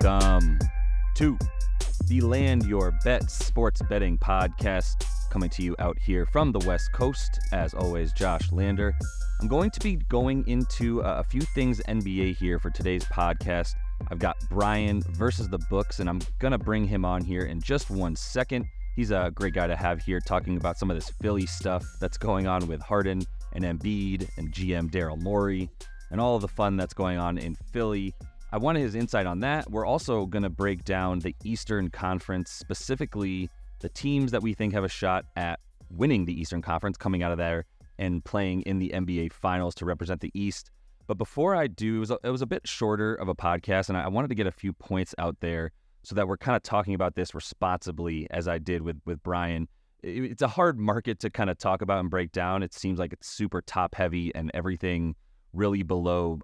Welcome to the Land Your Bets Sports Betting Podcast, coming to you out here from the West Coast. As always, Josh Lander. I'm going to be going into uh, a few things NBA here for today's podcast. I've got Brian versus the books, and I'm going to bring him on here in just one second. He's a great guy to have here talking about some of this Philly stuff that's going on with Harden and Embiid and GM Daryl Morey and all of the fun that's going on in Philly. I wanted his insight on that. We're also going to break down the Eastern Conference, specifically the teams that we think have a shot at winning the Eastern Conference coming out of there and playing in the NBA Finals to represent the East. But before I do, it was a, it was a bit shorter of a podcast, and I wanted to get a few points out there so that we're kind of talking about this responsibly, as I did with with Brian. It's a hard market to kind of talk about and break down. It seems like it's super top heavy and everything really below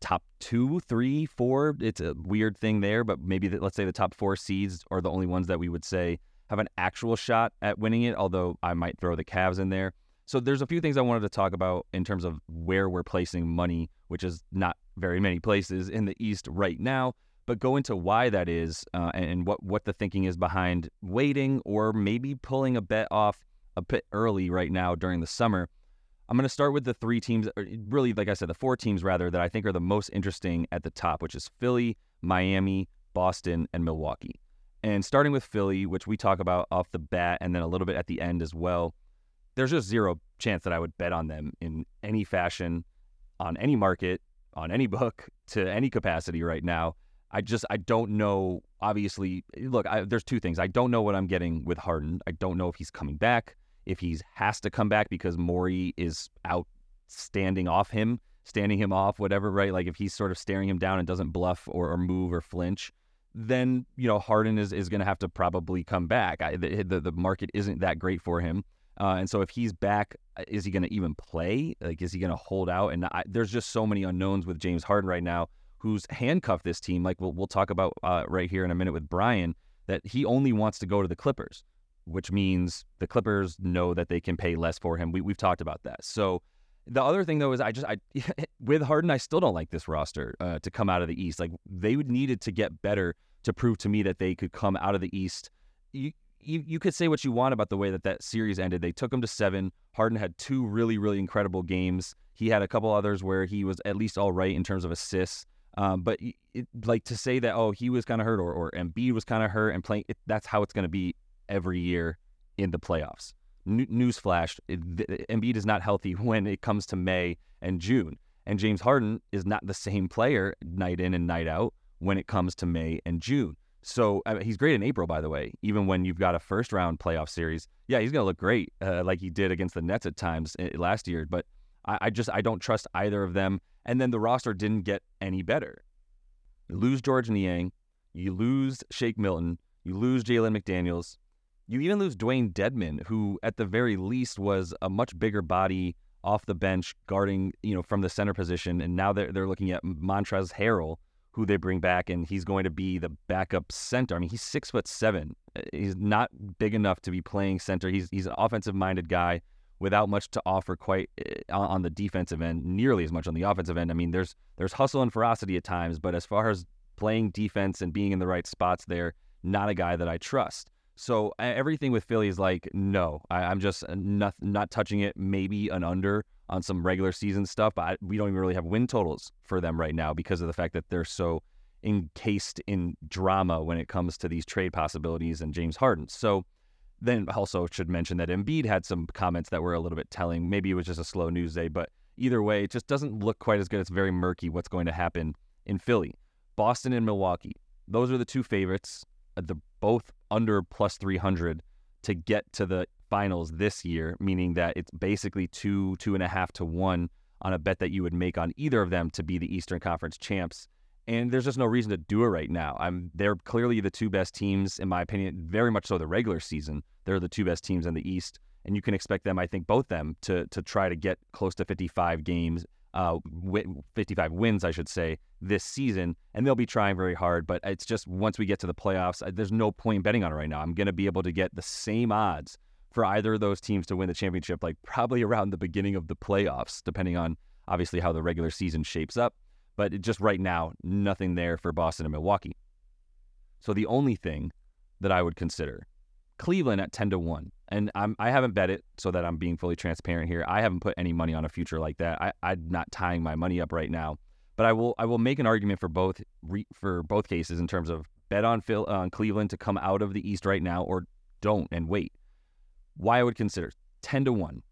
top two, three, four. It's a weird thing there, but maybe the, let's say the top four seeds are the only ones that we would say have an actual shot at winning it. Although I might throw the Cavs in there. So there's a few things I wanted to talk about in terms of where we're placing money, which is not very many places in the East right now. But go into why that is uh, and what what the thinking is behind waiting or maybe pulling a bet off a bit early right now during the summer I'm going to start with the three teams, really, like I said, the four teams rather, that I think are the most interesting at the top, which is Philly, Miami, Boston, and Milwaukee. And starting with Philly, which we talk about off the bat and then a little bit at the end as well, there's just zero chance that I would bet on them in any fashion, on any market, on any book, to any capacity right now. I just I don't know. Obviously, look, I, there's two things. I don't know what I'm getting with Harden. I don't know if he's coming back if he has to come back because Morey is out standing off him, standing him off, whatever, right? Like if he's sort of staring him down and doesn't bluff or, or move or flinch, then you know Harden is, is going to have to probably come back. I, the, the, the market isn't that great for him, uh, and so if he's back, uh, is he going to even play? Like is he going to hold out? And I, there's just so many unknowns with James Harden right now, who's handcuffed this team. Like we'll we'll talk about uh, right here in a minute with Brian that he only wants to go to the Clippers which means the Clippers know that they can pay less for him. We, we've talked about that. So the other thing though is I just I with Harden I still don't like this roster uh, to come out of the East. Like they needed to get better to prove to me that they could come out of the East. You, you you could say what you want about the way that that series ended. They took him to seven. Harden had two really really incredible games. He had a couple others where he was at least all right in terms of assists. Um, but it, like to say that oh he was kind of hurt or or Embiid was kind of hurt and playing it, that's how it's going to be every year in the playoffs. N- newsflash: Embiid is not healthy when it comes to May and June, and James Harden is not the same player night in and night out when it comes to May and June. So I mean, he's great in April, by the way. Even when you've got a first round playoff series, yeah, he's going to look great, uh, like he did against the Nets at times uh, last year. But I, I, just I don't trust either of them. And then the roster didn't get any better. You lose Georges Niang, you lose Shake Milton, you lose Jalen McDaniels, you even lose Dewayne Dedmon, who at the very least was a much bigger body off the bench guarding, you know, from the center position. And now they're, they're looking at Montrezl Harrell, who they bring back, and he's going to be the backup center. I mean, he's six foot seven. Uh, he's not big enough to be playing center. He's he's an offensive minded guy without much to offer quite uh, on the defensive end, nearly as much on the offensive end. I mean, there's there's hustle and ferocity at times, but as far as playing defense and being in the right spots there, not a guy that I trust. So everything with Philly is like, no, I, am just uh, not not touching it. Maybe an under on some regular season stuff, but I, we don't even really have win totals for them right now because of the fact that they're so encased in drama when it comes to these trade possibilities and James Harden. So then also should mention that Embiid had some comments that were a little bit telling. Maybe it was just a slow news day, but either way, it just doesn't look quite as good. It's very murky what's going to happen in Philly, Boston, and Milwaukee. Those are the two favorites. Uh, the both under plus 300 to get to the finals this year, meaning that it's basically two, two and a half to one on a bet that you would make on either of them to be the Eastern Conference champs. And there's just no reason to do it right now. I'm they're clearly the two best teams, in my opinion, very much so the regular season. They're the two best teams in the East. And you can expect them, I think, both them to to try to get close to 55 games uh, 55 wins, I should say, this season, and they'll be trying very hard. But it's just once we get to the playoffs, there's no point betting on it right now. I'm going to be able to get the same odds for either of those teams to win the championship, like probably around the beginning of the playoffs, depending on obviously how the regular season shapes up. But just right now, nothing there for Boston and Milwaukee. So the only thing that I would consider Cleveland at 10 to 1. And I'm, I haven't bet it so that I'm being fully transparent here. I haven't put any money on a future like that. I, I'm not tying my money up right now. But I will I will make an argument for both re, for both cases in terms of bet on Phil on Cleveland to come out of the East right now or don't and wait. Why I would consider 10 to 1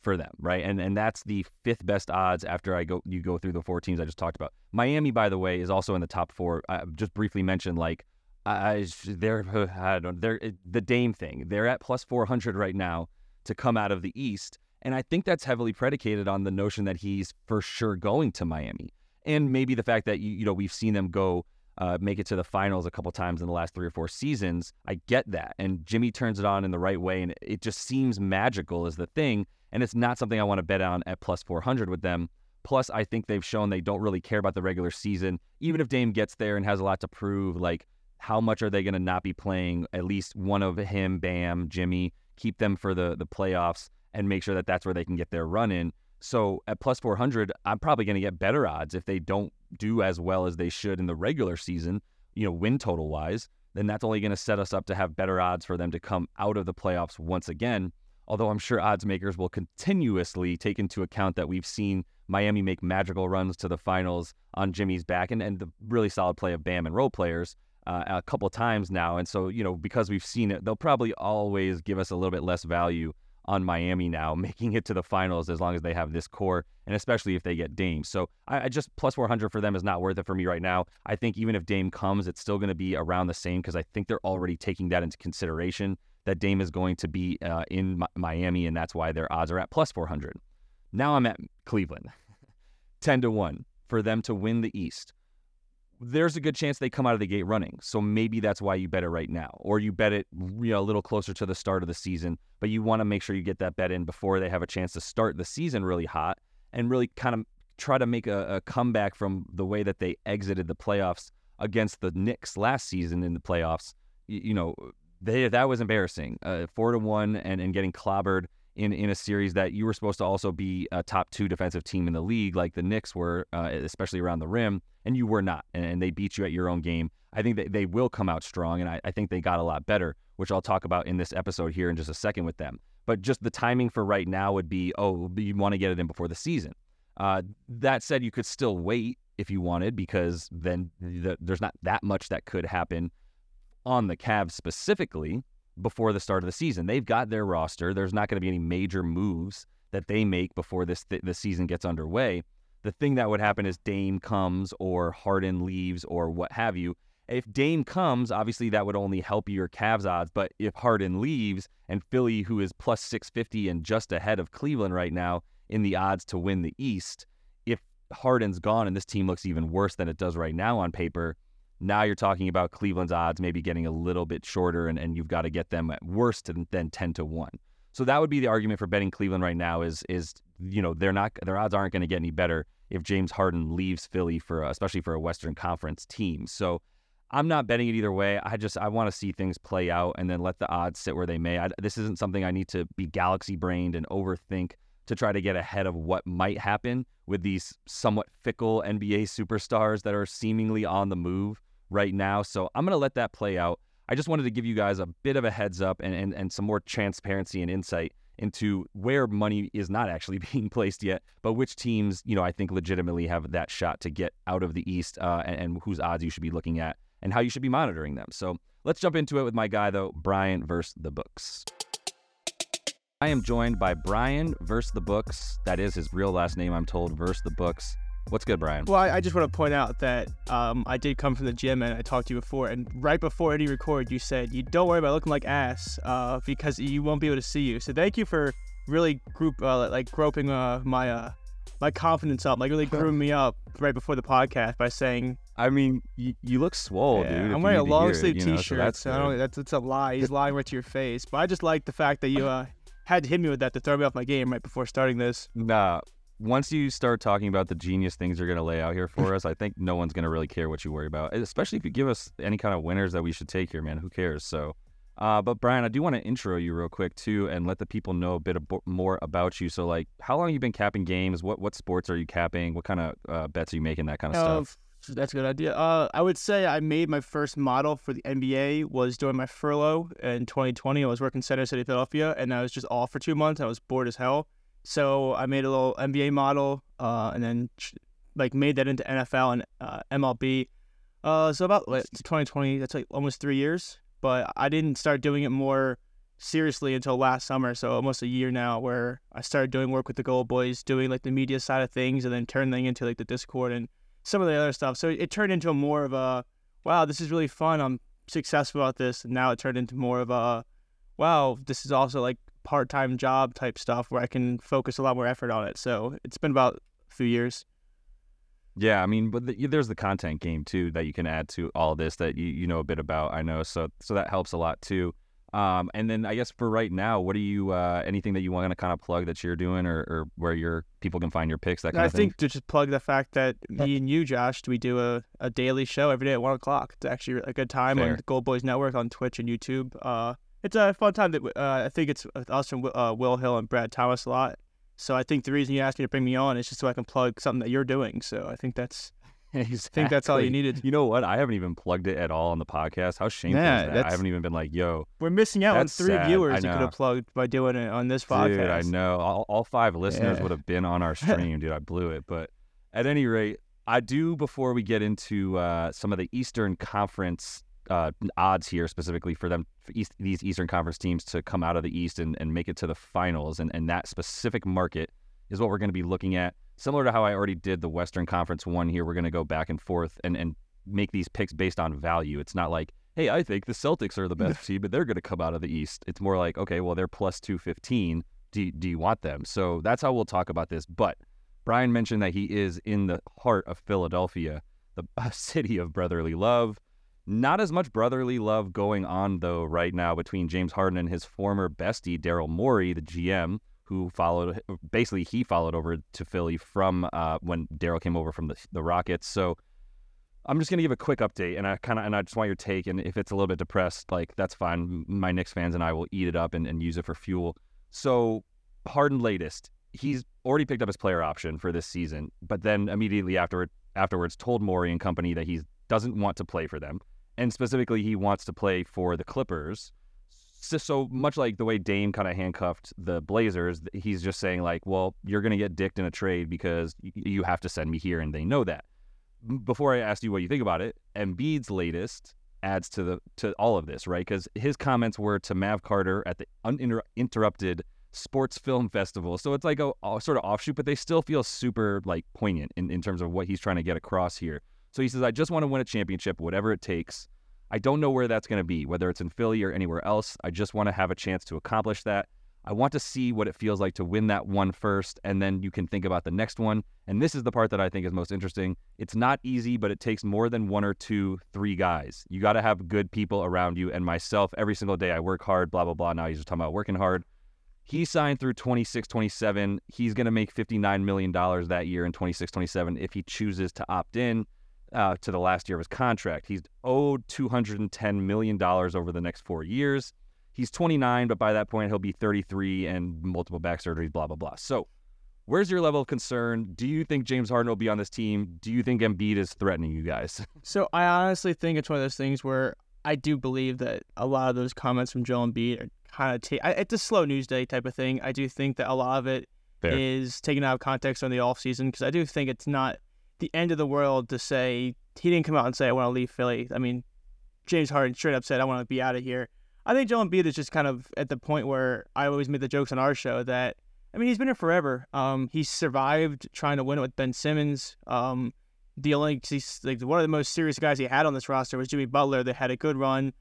for them, right? And and that's the fifth best odds after I go you go through the four teams I just talked about. Miami, by the way, is also in the top four. I just briefly mentioned like I, they're I don't they're the Dame thing. They're at plus four hundred right now to come out of the East, and I think that's heavily predicated on the notion that he's for sure going to Miami, and maybe the fact that you you know we've seen them go. Uh, make it to the finals a couple times in the last three or four seasons. I get that. And Jimmy turns it on in the right way. And it just seems magical is the thing. And it's not something I want to bet on at plus 400 with them. Plus, I think they've shown they don't really care about the regular season. Even if Dame gets there and has a lot to prove, like how much are they going to not be playing at least one of him, Bam, Jimmy, keep them for the the playoffs and make sure that that's where they can get their run in. So at plus 400, I'm probably going to get better odds if they don't do as well as they should in the regular season, you know, win total wise. Then that's only going to set us up to have better odds for them to come out of the playoffs once again. Although I'm sure odds makers will continuously take into account that we've seen Miami make magical runs to the finals on Jimmy's back and, and the really solid play of Bam and role players uh, a couple times now. And so, you know, because we've seen it, they'll probably always give us a little bit less value on Miami now, making it to the finals as long as they have this core, and especially if they get Dame. So I, I just plus 400 for them is not worth it for me right now. I think even if Dame comes, it's still going to be around the same because I think they're already taking that into consideration that Dame is going to be uh, in Miami, and that's why their odds are at plus 400. Now I'm at Cleveland, 10 to 1 for them to win the East there's a good chance they come out of the gate running. So maybe that's why you bet it right now, or you bet it you know, a little closer to the start of the season. But you want to make sure you get that bet in before they have a chance to start the season really hot and really kind of try to make a, a comeback from the way that they exited the playoffs against the Knicks last season in the playoffs. You, you know, they that was embarrassing. Uh, four to one and, and getting clobbered in in a series that you were supposed to also be a top two defensive team in the league, like the Knicks were, uh, especially around the rim, and you were not, and they beat you at your own game. I think that they will come out strong, and I, I think they got a lot better, which I'll talk about in this episode here in just a second with them. But just the timing for right now would be, oh, you want to get it in before the season. Uh, that said, you could still wait if you wanted, because then the, there's not that much that could happen on the Cavs specifically before the start of the season. They've got their roster. There's not going to be any major moves that they make before this th- the season gets underway. The thing that would happen is Dame comes or Harden leaves or what have you. If Dame comes, obviously that would only help your Cavs odds. But if Harden leaves and Philly, who is plus 650 and just ahead of Cleveland right now in the odds to win the East, if Harden's gone and this team looks even worse than it does right now on paper, now you're talking about Cleveland's odds maybe getting a little bit shorter, and, and you've got to get them at worst than, than 10 to 1. So that would be the argument for betting Cleveland right now is is you know they're not their odds aren't going to get any better if James Harden leaves Philly for especially for a Western Conference team. So I'm not betting it either way. I just I want to see things play out and then let the odds sit where they may. I, this isn't something I need to be galaxy brained and overthink to try to get ahead of what might happen with these somewhat fickle NBA superstars that are seemingly on the move right now. So I'm going to let that play out. I just wanted to give you guys a bit of a heads up and, and, and some more transparency and insight into where money is not actually being placed yet, but which teams, you know, I think legitimately have that shot to get out of the East uh, and, and whose odds you should be looking at and how you should be monitoring them. So let's jump into it with my guy, though, Brian versus the books. I am joined by Brian versus the books. That is his real last name, I'm told, versus the books. What's good, Brian? Well, I, I just want to point out that um, I did come from the gym and I talked to you before, and right before any record, you said you don't worry about looking like ass uh, because you won't be able to see you. So thank you for really group uh, like groping uh, my uh, my confidence up, like really grooming me up right before the podcast by saying. I mean, you, you look swole, yeah, dude. I'm wearing a long sleeve T-shirt, so, that's, that's it's a lie. He's lying right to your face. But I just like the fact that you uh, had to hit me with that to throw me off my game right before starting this. Nah, once you start talking about the genius things you're going to lay out here for us, I think no one's going to really care what you worry about, especially if you give us any kind of winners that we should take here, man. Who cares? So, uh, but Brian, I do want to intro you real quick too, and let the people know a bit more about you. So, like, how long you been capping games? What what sports are you capping? What kind of uh, bets are you making? That kind of uh, stuff. That's a good idea. Uh, I would say I made my first model for the NBA was during my furlough in 2020. I was working Center City, Philadelphia, and I was just off for two months. I was bored as hell, so I made a little NBA model, uh, and then like made that into NFL and uh, MLB. Uh, so about what, 2020. That's like almost three years. But I didn't start doing it more seriously until last summer, so almost a year now, where I started doing work with the Gold Boys, doing like the media side of things, and then turning into like the Discord and some of the other stuff. So it turned into more of a, wow, this is really fun. I'm successful at this. And now it turned into more of a, wow, this is also like part time job type stuff where I can focus a lot more effort on it. So it's been about a few years. Yeah, I mean, but the, there's the content game too that you can add to all this that you, you know a bit about. I know, so so that helps a lot too. Um, and then I guess for right now, what do you uh, anything that you want to kind of plug that you're doing, or, or where your people can find your picks? That kind I of think thing. to just plug the fact that me and you, Josh, we do a, a daily show every day at one o'clock. It's actually a good time Fair. on the Gold Boys Network on Twitch and YouTube. Uh, it's a fun time. That uh, I think it's with us and uh, Will Hill and Brad Thomas a lot. So I think the reason you asked me to bring me on is just so I can plug something that you're doing. So I think that's exactly. I think that's all you needed. You know what? I haven't even plugged it at all on the podcast. How shameful Yeah, is that? I haven't even been like, yo, We're missing out on three sad. Viewers you could have plugged by doing it on this podcast. Dude, I know. All, all five listeners Yeah. would have been on our stream, dude. I blew it. But at any rate, I do, before we get into uh, some of the Eastern Conference uh, odds here, specifically for them, for East, these Eastern Conference teams to come out of the East and, and make it to the finals, and, and that specific market is what we're going to be looking at. Similar to how I already did the Western Conference one here, we're going to go back and forth and, and make these picks based on value. It's not like, hey, I think the Celtics are the best team, but they're going to come out of the East. It's more like, okay, well, they're plus 215. Do, do you want them? So that's how we'll talk about this. But Brian mentioned that he is in the heart of Philadelphia, the city of brotherly love. Not as much brotherly love going on, though, right now between James Harden and his former bestie, Daryl Morey, the GM, who followed, basically, he followed over to Philly from uh, when Daryl came over from the, the Rockets. So I'm just gonna give a quick update, and I kind of and I just want your take. And if it's a little bit depressed, like that's fine. My Knicks fans and I will eat it up and, and use it for fuel. So Harden latest, he's already picked up his player option for this season, but then immediately afterward afterwards told Morey and company that he doesn't want to play for them, and specifically he wants to play for the Clippers. So, so much like the way Dame kind of handcuffed the Blazers, he's just saying like, well, you're gonna get dicked in a trade because y- you have to send me here, and they know that before I asked you what you think about it, Embiid's latest adds to the to all of this, right? Because his comments were to Mav Carter at the uninterrupted Sports Film Festival, so it's like a, a sort of offshoot, but they still feel super like poignant in, in terms of what he's trying to get across here. So he says, "I just want to win a championship, whatever it takes. I don't know where that's going to be, whether it's in Philly or anywhere else. I just want to have a chance to accomplish that." I want to see what it feels like to win that one first, and then you can think about the next one. And this is the part that I think is most interesting. It's not easy, but it takes more than one or two, three guys. You got to have good people around you. And myself, every single day, I work hard, blah, blah, blah. Now he's just talking about working hard. He signed through 26, 27. He's going to make $59 million that year in 26, 27 if he chooses to opt in uh, to the last year of his contract. He's owed $210 million over the next four years. He's 29, but by that point, he'll be 33 and multiple back surgeries, blah, blah, blah. So, where's your level of concern? Do you think James Harden will be on this team? Do you think Embiid is threatening you guys? So I honestly think it's one of those things where I do believe that a lot of those comments from Joel Embiid are kind of ta- I- it's a slow news day type of thing. I do think that a lot of it is Fair. taken out of context on the off season because I do think it's not the end of the world to say he didn't come out and say I want to leave Philly. I mean, James Harden straight up said I want to be out of here. I think Joel Embiid is just kind of at the point where I always made the jokes on our show that I mean he's been here forever. Um, he survived trying to win it with Ben Simmons. Um, the only he's like one of the most serious guys he had on this roster was Jimmy Butler. They had a good run.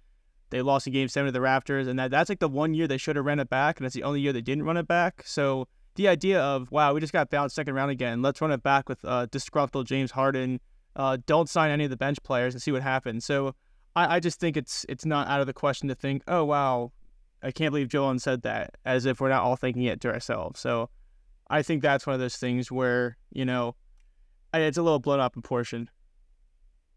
They lost in Game Seven to the Raptors, and that that's like the one year they should have ran it back, and that's the only year they didn't run it back. So the idea of wow, we just got bounced second round again. Let's run it back with uh, disgruntled James Harden. Uh, don't sign any of the bench players and see what happens. So I, I just think it's it's not out of the question to think, oh wow, I can't believe Joel said that, as if we're not all thinking it to ourselves. So I think that's one of those things where you know it's a little blown out proportion.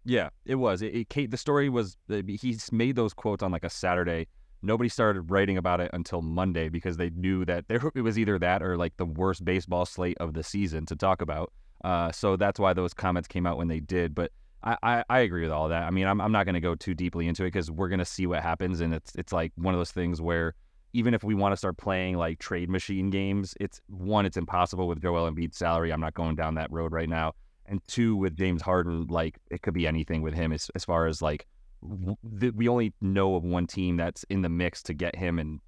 Yeah, it was. It, it Kate, the story was he's made those quotes on like a Saturday. Nobody started writing about it until Monday because they knew that there it was either that or like the worst baseball slate of the season to talk about. Uh, so that's why those comments came out when they did. But I, I, I agree with all that. I mean, I'm, I'm not going to go too deeply into it because we're going to see what happens. And it's it's like one of those things where even if we want to start playing like trade machine games, it's one, it's impossible with Joel Embiid's salary. I'm not going down that road right now. And two, with James Harden, like it could be anything with him as, as far as like we only know of one team that's in the mix to get him. And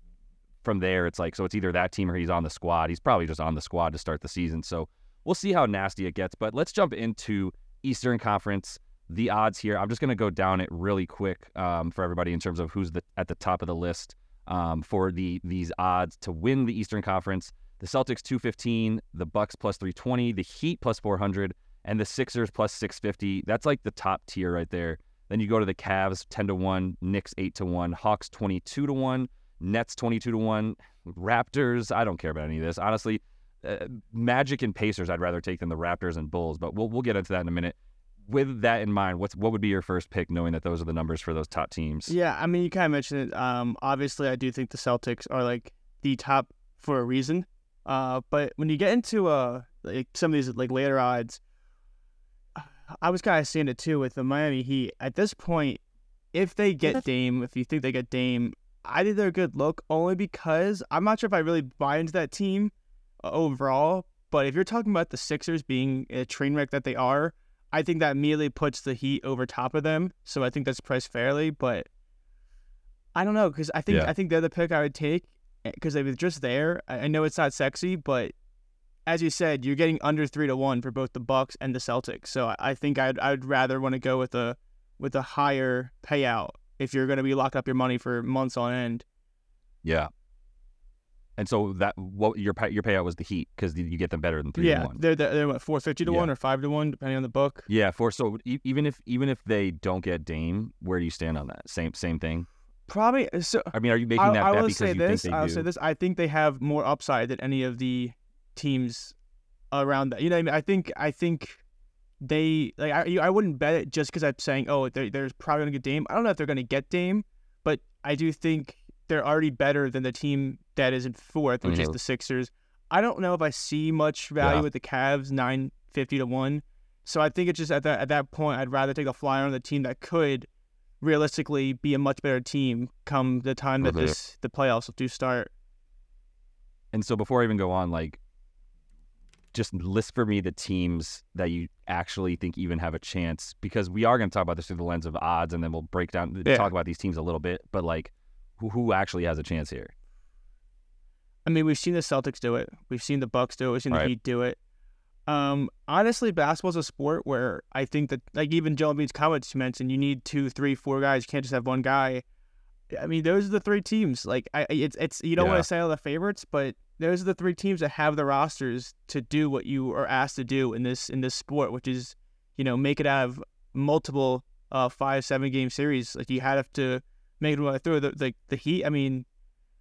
from there, it's like, so it's either that team or he's on the squad. He's probably just on the squad to start the season. So we'll see how nasty it gets. But let's jump into Eastern Conference. The odds here, I'm just going to go down it really quick um, for everybody in terms of who's the, at the top of the list um, for the these odds to win the Eastern Conference. The Celtics 215, the Bucks plus 320, the Heat plus 400, and the Sixers plus 650. That's like the top tier right there. Then you go to the Cavs 10 to 1, Knicks 8 to 1, Hawks 22 to 1, Nets 22 to 1, Raptors, I don't care about any of this. Honestly, uh, Magic and Pacers I'd rather take than the Raptors and Bulls, but we'll we'll get into that in a minute. With that in mind, what's what would be your first pick, knowing that those are the numbers for those top teams? Yeah, I mean, you kind of mentioned it. Um, obviously, I do think the Celtics are like the top for a reason. Uh, but when you get into uh like some of these like later odds, I was kind of seeing it too with the Miami Heat. At this point, if they get Dame, if you think they get Dame, I think they're a good look only because I'm not sure if I really buy into that team uh, overall. But if you're talking about the Sixers being a train wreck that they are, I think that immediately puts the Heat over top of them. So I think that's priced fairly. But I don't know because I think yeah. I think they're the pick I would take because eh, they were just there. I know it's not sexy, but as you said, you're getting under three to one for both the Bucks and the Celtics. So I think I'd I'd rather want to go with a with a higher payout if you're going to be locked up your money for months on end. Yeah. And so that what your your payout was the Heat because you get them better than three yeah, to one. they're they're what four fifty to yeah. one or five to one depending on the book. Yeah, four. So even if even if they don't get Dame, where do you stand on that? Same same thing. Probably. Uh, so I mean, are you making that I, bet will because say you this, think they I'll do? say this. I think they have more upside than any of the teams around that. You know, I, mean? I think I think they like I I wouldn't bet it just because I'm saying oh they're they're probably gonna get Dame. I don't know if they're gonna get Dame, but I do think they're already better than the team that is in fourth, which mm-hmm. is the Sixers. I don't know if I see much value yeah. with the Cavs nine fifty to one. So I think it's just at that at that point I'd rather take a flyer on the team that could realistically be a much better team come the time that mm-hmm. this the playoffs do start. And so before I even go on, like just list for me the teams that you actually think even have a chance because we are going to talk about this through the lens of odds and then we'll break down yeah. talk about these teams a little bit but like who, who actually has a chance here? I mean we've seen the celtics do it. We've seen the bucks do it. We've seen All the right. heat do it. Um honestly basketball's a sport where i think that like even joe Embiid's comments mentioned you need two three four guys. You can't just have one guy. I mean those are the three teams. Like i it's it's you don't yeah. want to say all the favorites but those are the three teams that have the rosters to do what you are asked to do in this in this sport, which is, you know, make it out of multiple uh, five seven game series. Like you have to make it through the the, the Heat. I mean,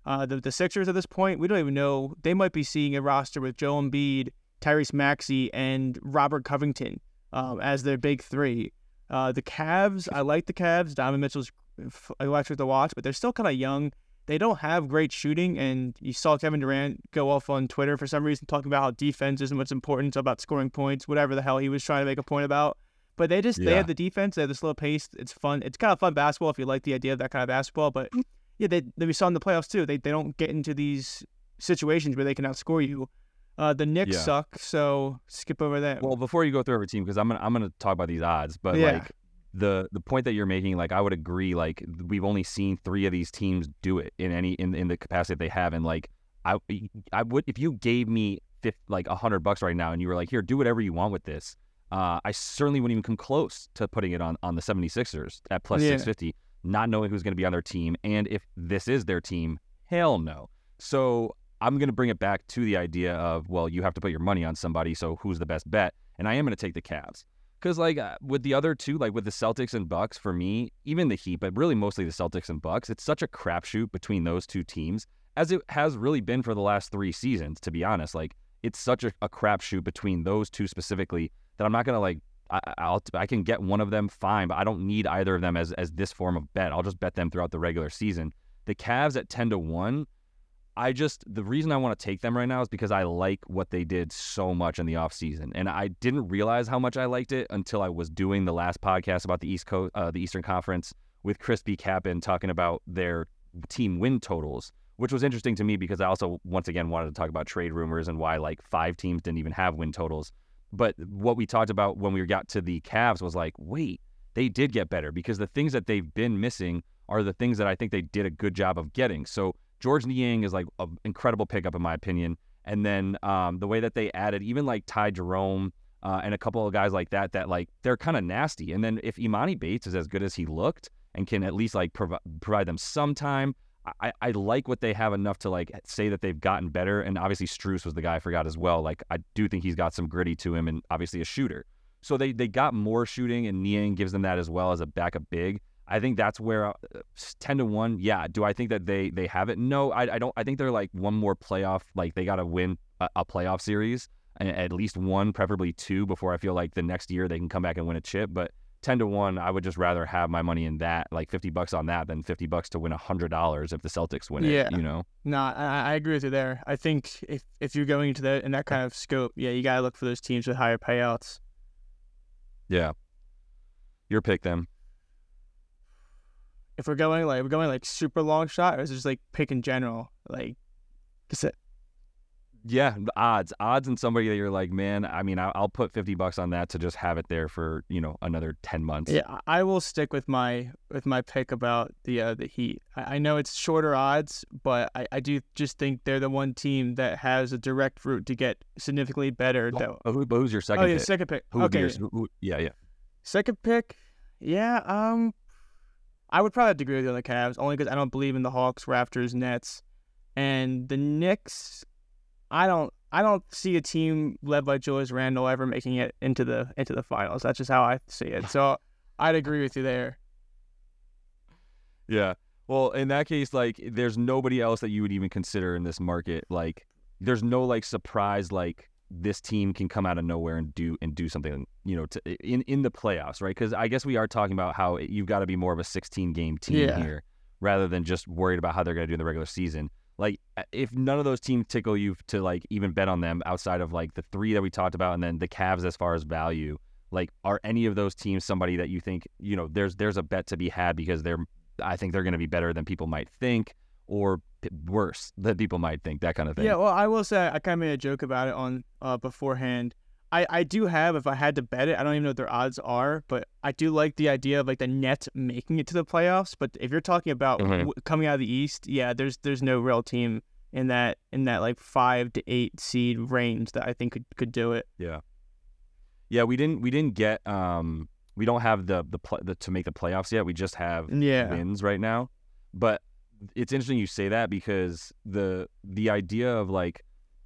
uh, the the Sixers at this point, we don't even know. They might be seeing a roster with Joe Embiid, Tyrese Maxey, and Robert Covington um, as their big three. Uh, the Cavs, I like the Cavs. Donovan Mitchell's electric to watch, but they're still kind of young they don't have great shooting. And you saw Kevin Durant go off on Twitter for some reason talking about how defense isn't what's important, about scoring points, whatever the hell he was trying to make a point about. But they just yeah. they have the defense, they have the slow pace. It's fun. It's kind of fun basketball if you like the idea of that kind of basketball. But yeah, they, they we saw in the playoffs too. They they don't get into these situations where they can outscore you. Uh, the Knicks yeah. suck, so skip over that. Well, before you go through every team, because I'm gonna I'm gonna talk about these odds, but yeah. like the the point that you're making, like I would agree. Like we've only seen three of these teams do it in any in in the capacity that they have, and like I I would if you gave me fifth, like a hundred bucks right now, and you were like, here, do whatever you want with this. Uh, I certainly wouldn't even come close to putting it on on the 76ers at plus yeah. 650, not knowing who's going to be on their team, and if this is their team, hell no. So I'm going to bring it back to the idea of well, you have to put your money on somebody. So who's the best bet? And I am going to take the Cavs. Because like uh, with the other two, like with the Celtics and Bucks, for me, even the Heat, but really mostly the Celtics and Bucks, it's such a crapshoot between those two teams, as it has really been for the last three seasons. To be honest, like it's such a, a crapshoot between those two specifically that I'm not gonna like. I, I'll I can get one of them fine, but I don't need either of them as as this form of bet. I'll just bet them throughout the regular season. The Cavs at ten to one. I just the reason I want to take them right now is because I like what they did so much in the offseason. And I didn't realize how much I liked it until I was doing the last podcast about the East Coast uh, the Eastern Conference with Chris B. Kappen talking about their team win totals, which was interesting to me because I also once again wanted to talk about trade rumors and why like five teams didn't even have win totals. But what we talked about when we got to the Cavs was like, wait, they did get better because the things that they've been missing are the things that I think they did a good job of getting. So Georges Niang is like an incredible pickup in my opinion. And then um, the way that they added even like Ty Jerome uh, and a couple of guys like that, that like they're kind of nasty. And then if Emoni Bates is as good as he looked and can at least like prov- provide them some time, I, I like what they have enough to like say that they've gotten better. And obviously Strus was the guy I forgot as well. Like I do think he's got some gritty to him and obviously a shooter. So they they got more shooting and Niang gives them that as well as a backup big. I think that's where uh, ten to one. Yeah. Do I think that they they have it? No, I, I don't. I think they're like one more playoff. Like they got to win a, a, playoff series, at least one, preferably two, before I feel like the next year they can come back and win a chip. But ten to one, I would just rather have my money in that, like fifty bucks on that, than fifty bucks to win a hundred dollars if the Celtics win yeah. it. You know? No, I, I agree with you there. I think if if you're going into that in that kind of scope, yeah, you gotta look for those teams with higher payouts. Yeah. Your pick then if we're going like we're going like super long shot, or is it just like pick in general? Like, cause it, yeah, odds, odds, and somebody that you're like, man, I mean, I'll put fifty bucks on that to just have it there for you know another ten months. Yeah, I will stick with my with my pick about the uh, the Heat. I, I know it's shorter odds, but I, I do just think they're the one team that has a direct route to get significantly better. Oh, who, who's your second? Oh yeah, pick? second pick. Who okay, your, who, yeah, yeah. Second pick, yeah. Um, I would probably have to agree with you on the Cavs, only because I don't believe in the Hawks, Raptors, Nets, and the Knicks. I don't. I don't see a team led by Julius Randle ever making it into the into the finals. That's just how I see it. So I'd agree with you there. Yeah. Well, in that case, like, there's nobody else that you would even consider in this market. Like, there's no like surprise like this team can come out of nowhere and do and do something, you know, to, in in the playoffs, right? Because I guess we are talking about how you've got to be more of a 16 game team yeah. here rather than just worried about how they're going to do in the regular season. Like, uh, if none of those teams tickle you to like even bet on them outside of like the three that we talked about, and then the Cavs as far as value, like, are any of those teams somebody that you think you know there's there's a bet to be had because they're I think they're going to be better than people might think or worse than people might think, that kind of thing. Yeah, well, I will say I kind of made a joke about it on uh, beforehand. I, I do have, if I had to bet it, I don't even know what their odds are, but I do like the idea of like the Nets making it to the playoffs. But if you're talking about mm-hmm. w- coming out of the East, yeah, there's there's no real team in that in that like five to eight seed range that I think could could do it. Yeah, yeah, we didn't we didn't get um we don't have the the, pl- the to make the playoffs yet. We just have yeah. wins right now, but it's interesting you say that because the the idea of like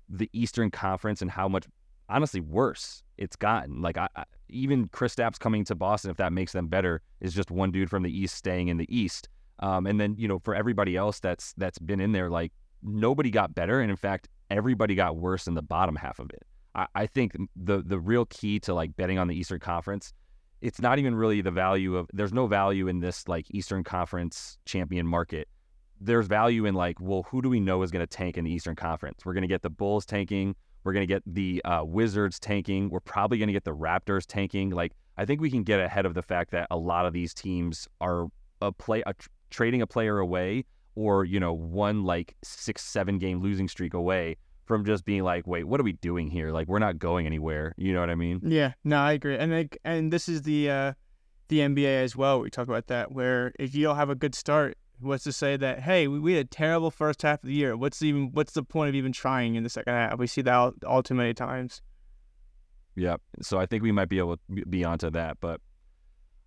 the Eastern Conference and how much honestly worse it's gotten. Like I, I, even Kristaps coming to Boston, if that makes them better, is just one dude from the East staying in the East. Um, and then you know for everybody else that's that's been in there, like nobody got better, and in fact everybody got worse in the bottom half of it. I, I think the the real key to like betting on the Eastern Conference it's not even really the value of there's no value in this like Eastern Conference champion market there's value in like, well, who do we know is going to tank in the Eastern Conference? We're going to get the Bulls tanking. We're going to get the uh, Wizards tanking. We're probably going to get the Raptors tanking. Like, I think we can get ahead of the fact that a lot of these teams are a play a, trading a player away, or you know, one like six, seven game losing streak away from just being like, wait, what are we doing here? Like, we're not going anywhere. You know what I mean? Yeah, no, I agree. And like, and this is the uh, the NBA as well. We talk about that, where if you don't have a good start, was to say that hey, we, we had a terrible first half of the year. What's even what's the point of even trying in the second half? We see that all, all too many times. Yeah, so I think we might be able to be onto that. But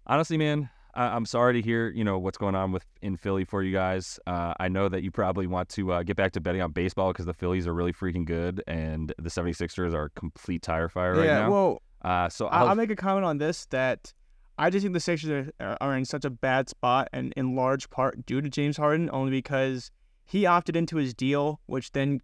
honestly, man, I, am sorry to hear you know what's going on with in Philly for you guys. Uh, I know that you probably want to uh, get back to betting on baseball because the Phillies are really freaking good and the 76ers are complete tire fire right yeah, now. well, uh, so I'll, I'll make a comment on this that I just think the Sixers are, are in such a bad spot, and in large part due to James Harden, only because he opted into his deal, which then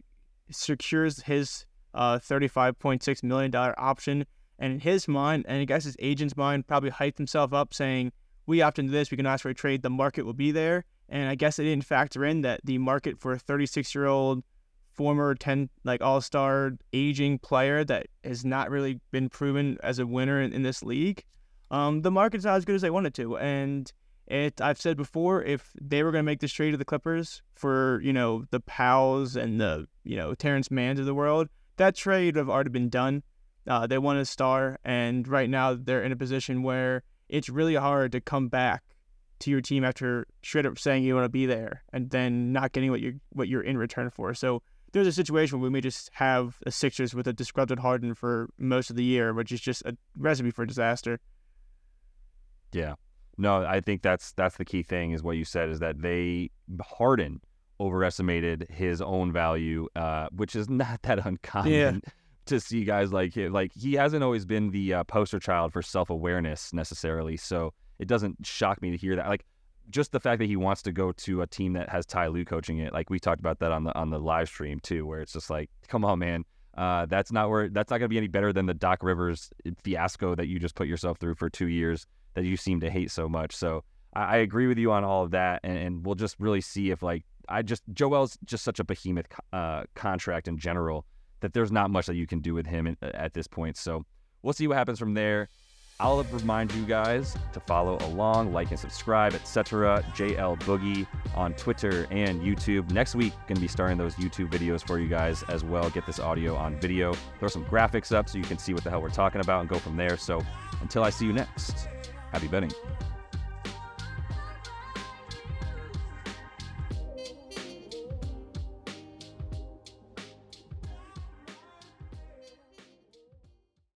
secures his uh, $35.6 million option. And in his mind, and I guess his agent's mind, probably hyped himself up saying, We opted into this, we can ask for a trade, the market will be there. And I guess they didn't factor in that the market for a 36 year old former 10 like all-star aging player that has not really been proven as a winner in, in this league um, the market's not as good as they wanted to and it i've said before if they were going to make this trade to the clippers for you know the pals and the you know Terance Manns of the world that trade would have already been done uh, they want a star and right now they're in a position where it's really hard to come back to your team after straight up saying you want to be there and then not getting what you what you're in return for so there's a situation where we may just have a Sixers with a disgruntled Harden for most of the year, which is just a recipe for disaster. Yeah. No, I think that's that's the key thing is what you said is that they Harden overestimated his own value, uh, which is not that uncommon yeah. to see guys like him. Like he hasn't always been the uh, poster child for self awareness necessarily, so it doesn't shock me to hear that. Like just the fact that he wants to go to a team that has Ty Lue coaching it, like we talked about that on the on the live stream too, where it's just like, come on, man, uh, that's not where that's not going to be any better than the Doc Rivers fiasco that you just put yourself through for two years that you seem to hate so much. So I, I agree with you on all of that, and, and, we'll just really see if like I just Joel's just such a behemoth uh, contract in general that there's not much that you can do with him in, at this point. So we'll see what happens from there. I'll remind you guys to follow along, like and subscribe, etc. JL Boogie on Twitter and YouTube. Next week, to be starting those YouTube videos for you guys as well. Get this audio on video, throw some graphics up so you can see what the hell we're talking about and go from there. So until I see you next, happy betting.